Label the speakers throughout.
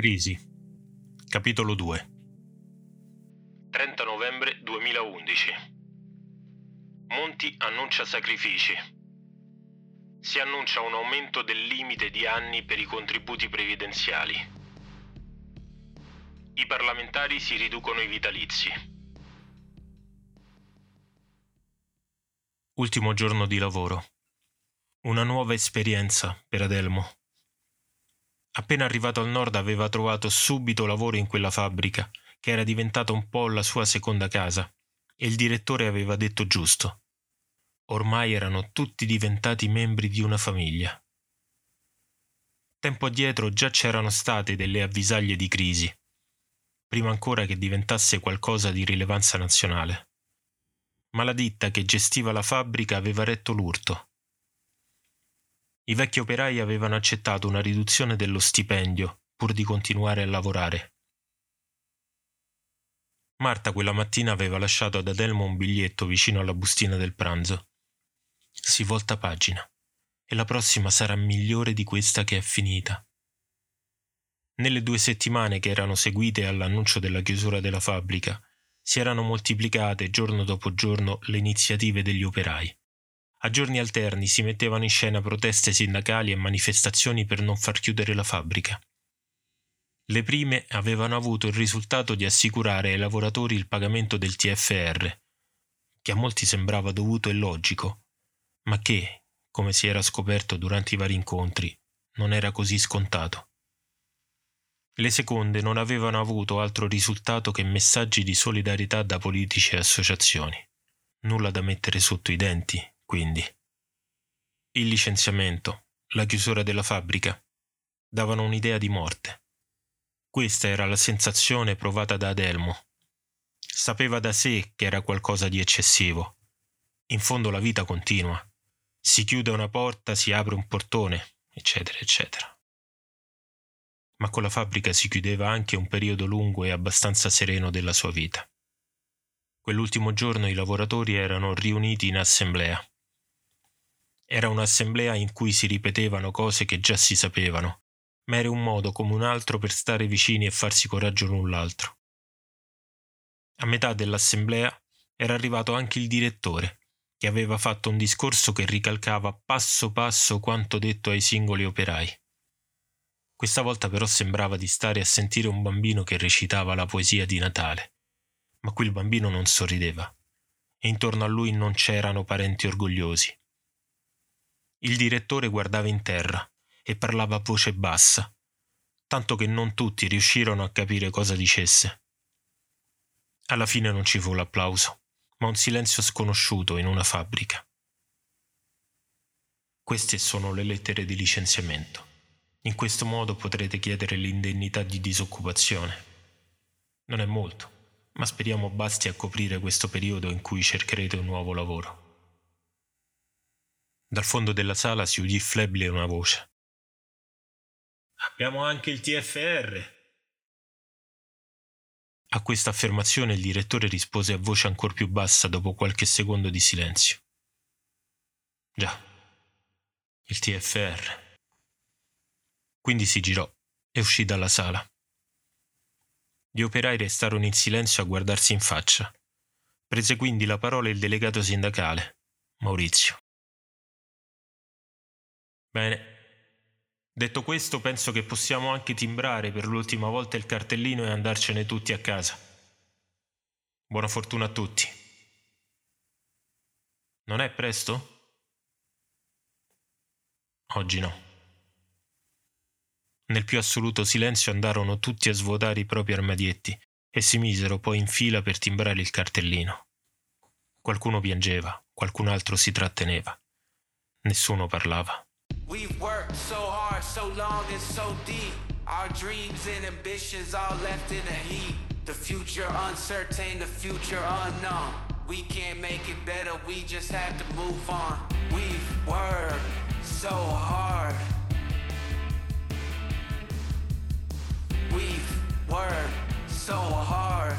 Speaker 1: Crisi. Capitolo 2. 30 novembre 2011. Monti annuncia sacrifici. Si annuncia un aumento del limite di anni per i contributi previdenziali. I parlamentari si riducono i vitalizi. Ultimo giorno di lavoro. Una nuova esperienza per Adelmo. Appena arrivato al nord aveva trovato subito lavoro in quella fabbrica, che era diventata un po' la sua seconda casa, e il direttore aveva detto giusto. Ormai erano tutti diventati membri di una famiglia. Tempo addietro già c'erano state delle avvisaglie di crisi, prima ancora che diventasse qualcosa di rilevanza nazionale. Ma la ditta che gestiva la fabbrica aveva retto l'urto i vecchi operai avevano accettato una riduzione dello stipendio pur di continuare a lavorare. Marta quella mattina aveva lasciato ad Adelmo un biglietto vicino alla bustina del pranzo. Si volta pagina e la prossima sarà migliore di questa che è finita. Nelle due settimane che erano seguite all'annuncio della chiusura della fabbrica, si erano moltiplicate giorno dopo giorno le iniziative degli operai. A giorni alterni si mettevano in scena proteste sindacali e manifestazioni per non far chiudere la fabbrica. Le prime avevano avuto il risultato di assicurare ai lavoratori il pagamento del TFR, che a molti sembrava dovuto e logico, ma che, come si era scoperto durante i vari incontri, non era così scontato. Le seconde non avevano avuto altro risultato che messaggi di solidarietà da politici e associazioni. Nulla da mettere sotto i denti, quindi. Il licenziamento, la chiusura della fabbrica, davano un'idea di morte. Questa era la sensazione provata da Adelmo. Sapeva da sé che era qualcosa di eccessivo. In fondo la vita continua. Si chiude una porta, si apre un portone, eccetera, eccetera. Ma con la fabbrica si chiudeva anche un periodo lungo e abbastanza sereno della sua vita. Quell'ultimo giorno i lavoratori erano riuniti in assemblea. Era un'assemblea in cui si ripetevano cose che già si sapevano, ma era un modo come un altro per stare vicini e farsi coraggio l'un l'altro. A metà dell'assemblea era arrivato anche il direttore, che aveva fatto un discorso che ricalcava passo passo quanto detto ai singoli operai. Questa volta però sembrava di stare a sentire un bambino che recitava la poesia di Natale, ma quel bambino non sorrideva, e intorno a lui non c'erano parenti orgogliosi. Il direttore guardava in terra e parlava a voce bassa, tanto che non tutti riuscirono a capire cosa dicesse. Alla fine non ci fu l'applauso, ma un silenzio sconosciuto in una fabbrica. Queste sono le lettere di licenziamento. In questo modo potrete chiedere l'indennità di disoccupazione. Non è molto, ma speriamo basti a coprire questo periodo in cui cercherete un nuovo lavoro. Dal fondo della sala si udì flebile una voce. Abbiamo anche il TFR. A questa affermazione il direttore rispose a voce ancora più bassa dopo qualche secondo di silenzio. Già, il TFR. Quindi si girò e uscì dalla sala. Gli operai restarono in silenzio a guardarsi in faccia. Prese quindi la parola il delegato sindacale, Maurizio. Bene. Detto questo, penso che possiamo anche timbrare per l'ultima volta il cartellino e andarcene tutti a casa. Buona fortuna a tutti. Non è presto? Oggi no. Nel più assoluto silenzio andarono tutti a svuotare i propri armadietti e si misero poi in fila per timbrare il cartellino. Qualcuno piangeva, qualcun altro si tratteneva. Nessuno parlava. We've worked so hard, so long and so deep. Our dreams and ambitions all left in a heap. The future uncertain, the future unknown. We can't make it better, we just have to move on. We've worked so hard. We've worked so hard.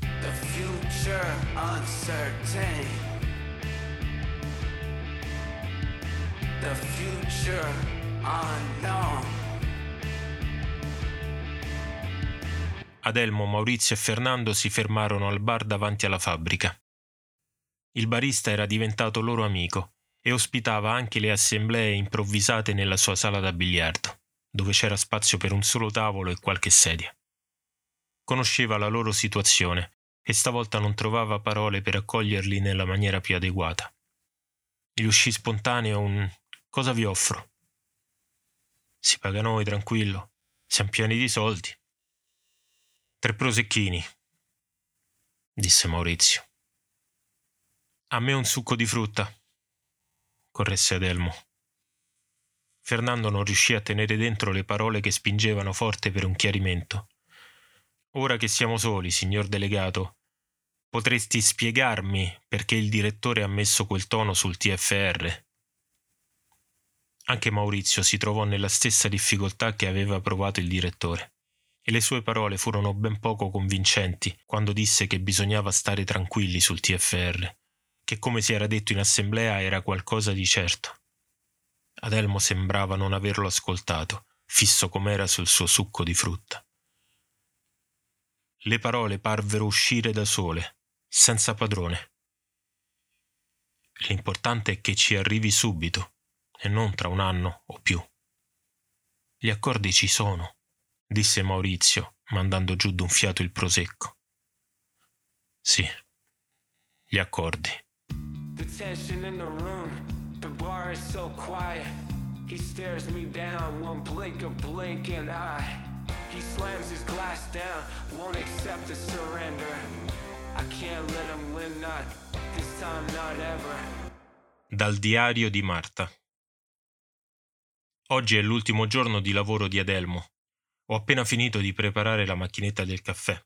Speaker 1: The future uncertain. The future Adelmo, Maurizio e Fernando si fermarono al bar davanti alla fabbrica. Il barista era diventato loro amico e ospitava anche le assemblee improvvisate nella sua sala da biliardo, dove c'era spazio per un solo tavolo e qualche sedia. Conosceva la loro situazione e stavolta non trovava parole per accoglierli nella maniera più adeguata. Gli uscì spontaneo un cosa vi offro? Si paga noi, tranquillo, siamo pieni di soldi. Tre prosecchini, disse Maurizio. A me un succo di frutta, corresse Adelmo. Fernando non riuscì a tenere dentro le parole che spingevano forte per un chiarimento. Ora che siamo soli, signor delegato, potresti spiegarmi perché il direttore ha messo quel tono sul TFR? Anche Maurizio si trovò nella stessa difficoltà che aveva provato il direttore, e le sue parole furono ben poco convincenti quando disse che bisognava stare tranquilli sul TFR che come si era detto in assemblea era qualcosa di certo. Adelmo sembrava non averlo ascoltato, fisso com'era sul suo succo di frutta. Le parole parvero uscire da sole, senza padrone. L'importante è che ci arrivi subito, e non tra un anno o più. Gli accordi ci sono, disse Maurizio, mandando giù d'un fiato il prosecco. Sì, gli accordi tension in the room. The bar is so quiet. He stares me down, one blink of blinking eye. He slams his glass down, won't accept the surrender. I can't let him win, not this time, not ever. Dal diario di Marta. Oggi è l'ultimo giorno di lavoro di Adelmo. Ho appena finito di preparare la macchinetta del caffè,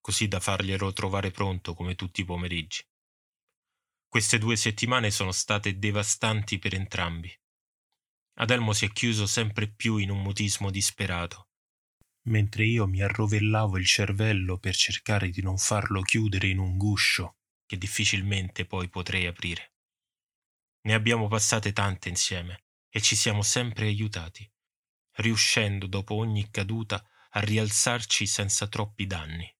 Speaker 1: così da farglielo trovare pronto come tutti i pomeriggi. Queste due settimane sono state devastanti per entrambi. Adelmo si è chiuso sempre più in un mutismo disperato, mentre io mi arrovellavo il cervello per cercare di non farlo chiudere in un guscio che difficilmente poi potrei aprire. Ne abbiamo passate tante insieme e ci siamo sempre aiutati, riuscendo dopo ogni caduta a rialzarci senza troppi danni.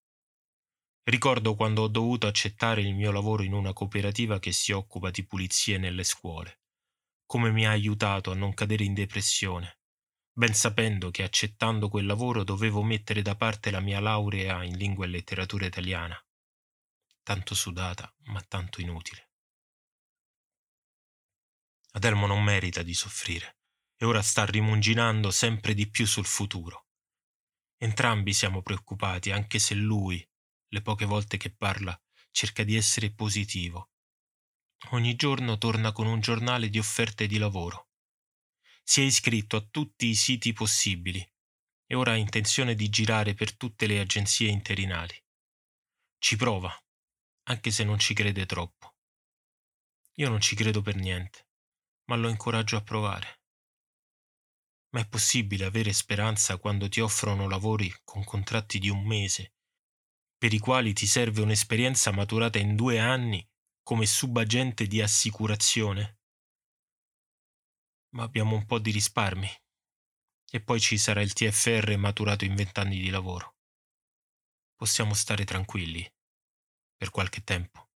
Speaker 1: Ricordo quando ho dovuto accettare il mio lavoro in una cooperativa che si occupa di pulizie nelle scuole. Come mi ha aiutato a non cadere in depressione, ben sapendo che accettando quel lavoro dovevo mettere da parte la mia laurea in lingua e letteratura italiana. Tanto sudata, ma tanto inutile. Adelmo non merita di soffrire e ora sta rimunginando sempre di più sul futuro. Entrambi siamo preoccupati, anche se lui, le poche volte che parla, cerca di essere positivo. Ogni giorno torna con un giornale di offerte di lavoro. Si è iscritto a tutti i siti possibili e ora ha intenzione di girare per tutte le agenzie interinali. Ci prova, anche se non ci crede troppo. Io non ci credo per niente, ma lo incoraggio a provare. Ma è possibile avere speranza quando ti offrono lavori con contratti di un mese per i quali ti serve un'esperienza maturata in due anni come subagente di assicurazione. Ma abbiamo un po' di risparmi e poi ci sarà il TFR maturato in vent'anni di lavoro. Possiamo stare tranquilli per qualche tempo.